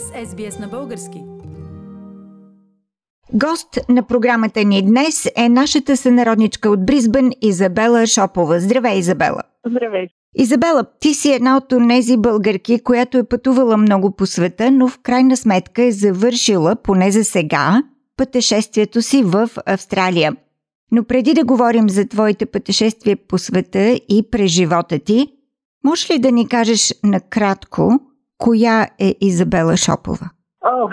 сте с SBS на български. Гост на програмата ни днес е нашата сънародничка от Бризбън Изабела Шопова. Здравей, Изабела! Здравей! Изабела, ти си една от тези българки, която е пътувала много по света, но в крайна сметка е завършила, поне за сега, пътешествието си в Австралия. Но преди да говорим за твоите пътешествия по света и през живота ти, можеш ли да ни кажеш накратко коя е Изабела Шопова? О,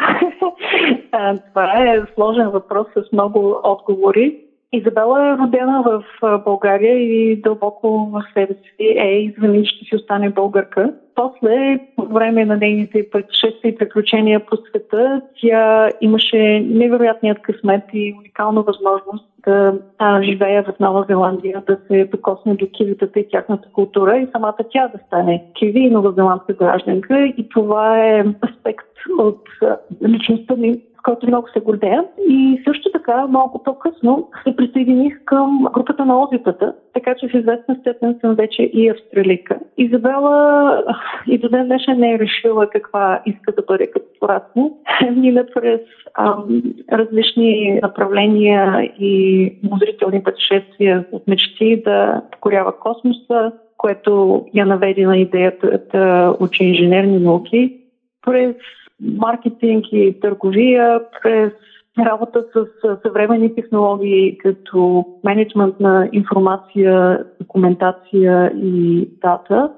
това е сложен въпрос с много отговори. Изабела е родена в България и дълбоко в себе си е извън, ще си остане българка. После, по време на нейните пътешествия и приключения по света, тя имаше невероятният късмет и уникална възможност да а, живее в Нова Зеландия, да се докосне до кивитата и тяхната култура и самата тя да стане киви и новозеландска гражданка. И това е аспект от личността ми, който много се гордея. И също така, малко по-късно, се присъединих към групата на Озитата, така че в известна степен съм вече и австралийка. Изабела и до ден днешен не е решила каква иска да бъде като порасне. Мина през ам, различни направления и музрителни пътешествия от мечти да покорява космоса, което я наведе на идеята да учи инженерни науки. През маркетинг и търговия, през работа с съвременни технологии, като менеджмент на информация, документация и дата.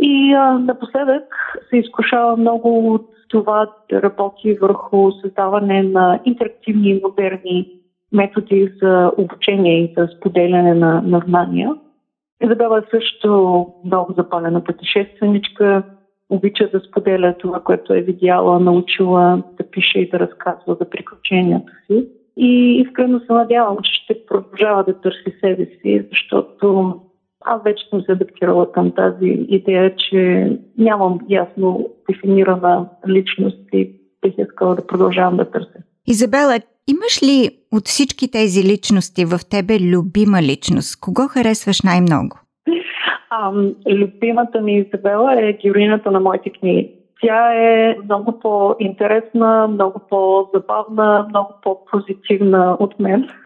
И а, напоследък се изкушава много от това да работи върху създаване на интерактивни и модерни методи за обучение и за споделяне на, на знания. Изабела е също много запалена пътешественичка, обича да споделя това, което е видяла, научила да пише и да разказва за приключенията си. И искрено се надявам, че ще продължава да търси себе си, защото аз вече съм се адаптирала към тази идея, че нямам ясно дефинирана личност и бих искала да продължавам да търся. Изабела, имаш ли от всички тези личности в тебе любима личност? Кого харесваш най-много? А, любимата ми Изабела е героината на моите книги. Тя е много по-интересна, много по-забавна, много по-позитивна от мен.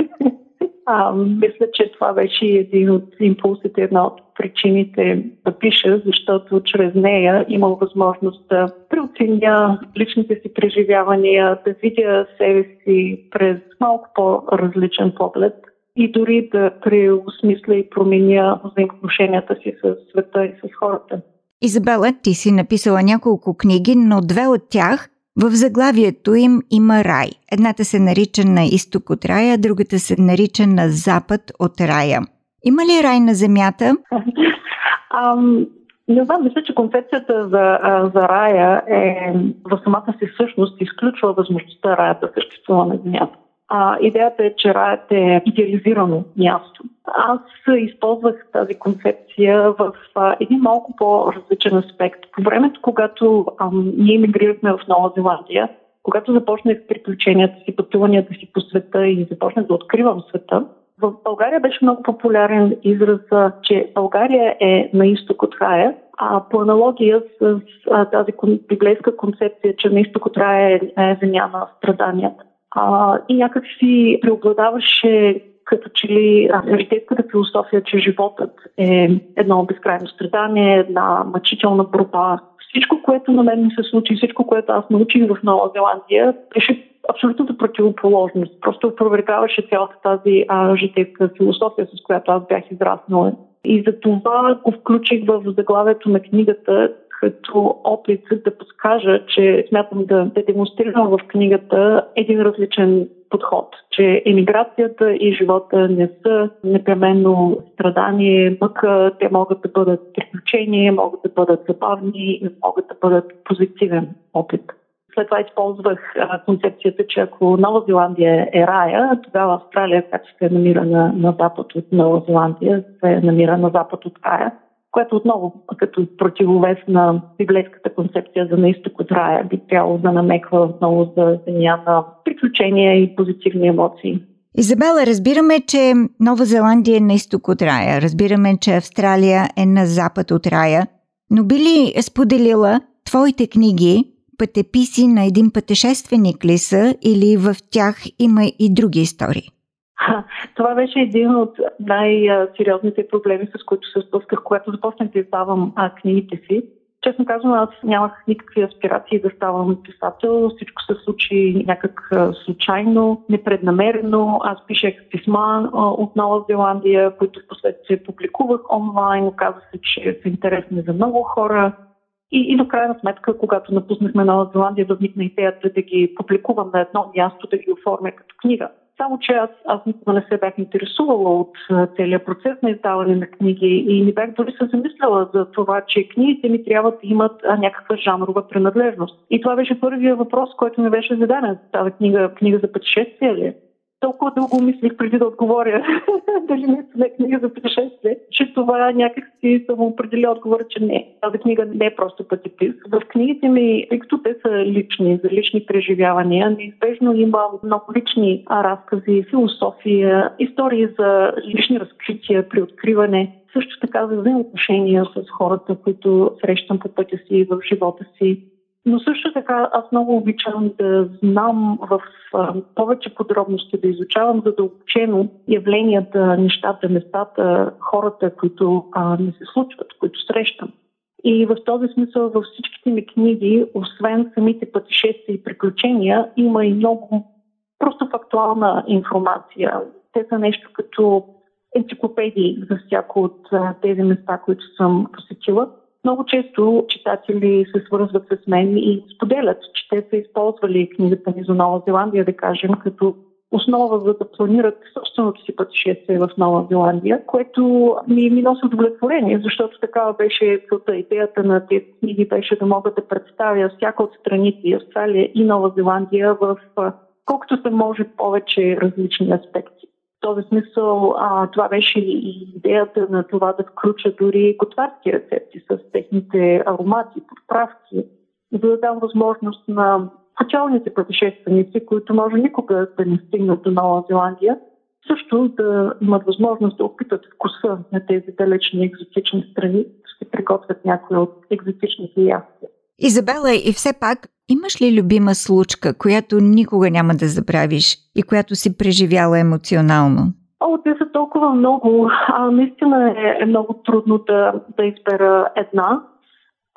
А, мисля, че това беше един от импулсите, една от причините да пиша, защото чрез нея имам възможност да преоценя личните си преживявания, да видя себе си през малко по-различен поглед и дори да преосмисля и променя взаимоотношенията си с света и с хората. Изабела, ти си написала няколко книги, но две от тях в заглавието им има рай. Едната се нарича на изток от рая, другата се нарича на запад от рая. Има ли рай на земята? Ам, не знам, мисля, че концепцията за, за рая е в самата си същност изключва възможността рая да съществува на земята. А, идеята е, че раят е идеализирано място. Аз използвах тази концепция в а, един малко по-различен аспект. По времето, когато а, ние емигрирахме в Нова Зеландия, когато започнах приключенията си, пътуванията си по света и започнах да откривам света, в България беше много популярен израз, че България е на изток от рая, а по аналогия с а, тази библейска концепция, че на изток от рая е, е земя на страданията. А, и някак си преобладаваше като че ли житейската философия, че животът е едно безкрайно страдание, една мъчителна борба. Всичко, което на мен ми се случи, всичко, което аз научих в Нова Зеландия, беше абсолютната противоположност. Просто опровергаваше цялата тази а, житейска философия, с която аз бях израснала. И за това го включих в заглавието на книгата, като опит да подскажа, че смятам да, да демонстрирам в книгата един различен подход, че емиграцията и живота не са непременно страдание, мъка, те могат да бъдат приключения, могат да бъдат забавни, могат да бъдат позитивен опит. След това използвах а, концепцията, че ако Нова Зеландия е рая, тогава Австралия, както се намира на, на запад от Нова Зеландия, се намира на запад от рая което отново като противовес на библейската концепция за на изток от рая би трябвало да намеква отново за деня на приключения и позитивни емоции. Изабела, разбираме, че Нова Зеландия е на изток от рая, разбираме, че Австралия е на запад от рая, но би ли споделила твоите книги пътеписи на един пътешественик ли са или в тях има и други истории? Това беше един от най-сериозните проблеми, с които се спусках, когато започнах да издавам книгите си. Честно казвам, аз нямах никакви аспирации да ставам писател. Всичко се случи някак случайно, непреднамерено. Аз пишех писма от Нова Зеландия, които в последствие публикувах онлайн. Оказа се, че са интересни за много хора. И, и до крайна сметка, когато напуснахме Нова Зеландия, възникна идеята да ги публикувам на едно място, да ги оформя като книга. Само, че аз, аз никога не се бях интересувала от целият процес на издаване на книги и не бях дори се замисляла за това, че книгите ми трябва да имат някаква жанрова принадлежност. И това беше първия въпрос, който ми беше зададен. Тази книга, книга за пътешествие ли? Толкова дълго мислих преди да отговоря дали наистина е книга за пътешествие, че това някак си съм определил отговора, че не. Тази книга не е просто пътепис. В книгите ми, тъй като те са лични, за лични преживявания, неизбежно има много лични разкази, философия, истории за лични разкрития при откриване също така за взаимоотношения с хората, които срещам по пътя си в живота си. Но също така аз много обичам да знам в а, повече подробности, да изучавам задълбочено явленията, нещата, местата, хората, които а, не се случват, които срещам. И в този смисъл във всичките ми книги, освен самите пътешествия и приключения, има и много просто фактуална информация. Те са нещо като енциклопедии за всяко от тези места, които съм посетила. Много често читатели се свързват с мен и споделят, че те са използвали книгата ни за Нова Зеландия, да кажем, като основа за да планират собственото си пътешествие в Нова Зеландия, което ми, ми носи удовлетворение, защото такава беше целта. Идеята на тези книги беше да мога да представя всяка от страните и Австралия и Нова Зеландия в колкото се може повече различни аспекти този смисъл а, това беше и идеята на това да включа дори готварски рецепти с техните аромати, подправки, за да дам възможност на началните пътешественици, които може никога да не стигнат до Нова Зеландия, също да имат възможност да опитат вкуса на тези далечни екзотични страни, да ще приготвят някои от екзотичните ястия. Изабела, и все пак, имаш ли любима случка, която никога няма да забравиш и която си преживяла емоционално? О, те са толкова много. А, наистина е, е много трудно да, да избера една.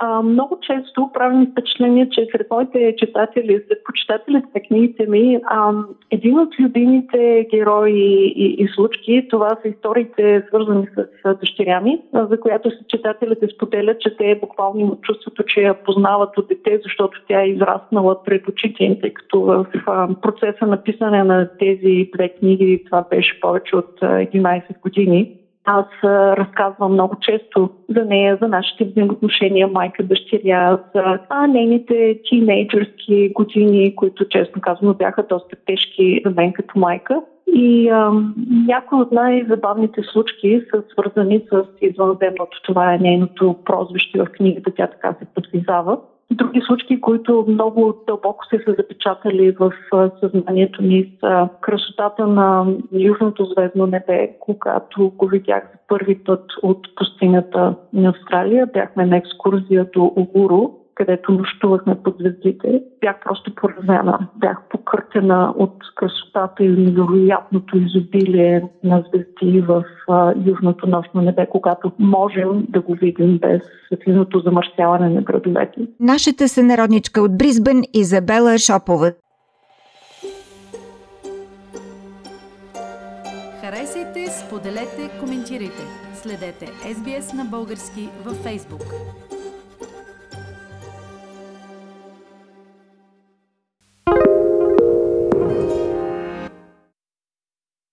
А, много често правим впечатление, че сред моите читатели, сред почитателите на книгите ми, а, един от любимите герои и, и случки, това са историите свързани с, дъщеря ми, за която се читателите споделят, че те буквално имат чувството, че я познават от дете, защото тя е израснала пред очите им, тъй като в а, процеса на писане на тези две книги, това беше повече от 11 години, аз разказвам много често за нея, за нашите взаимоотношения майка-дъщеря, за а, нейните тинейджърски години, които честно казано бяха доста тежки за мен като майка. И а, някои от най-забавните случки са свързани с извънземното. Това е нейното прозвище в книгата, тя така се подвизава други случки, които много дълбоко се са запечатали в съзнанието ни с красотата на Южното звездно небе, когато го видях за първи път от пустинята на Австралия. Бяхме на екскурзия до Огуру където нощувахме под звездите, бях просто поразена. Бях покъртена от красотата и невероятното изобилие на звезди в а, южното нощно небе, когато можем да го видим без светлиното замърсяване на градовете. Нашата сънародничка от Бризбен Изабела Шопова. Харесайте, споделете, коментирайте. Следете SBS на български във Facebook.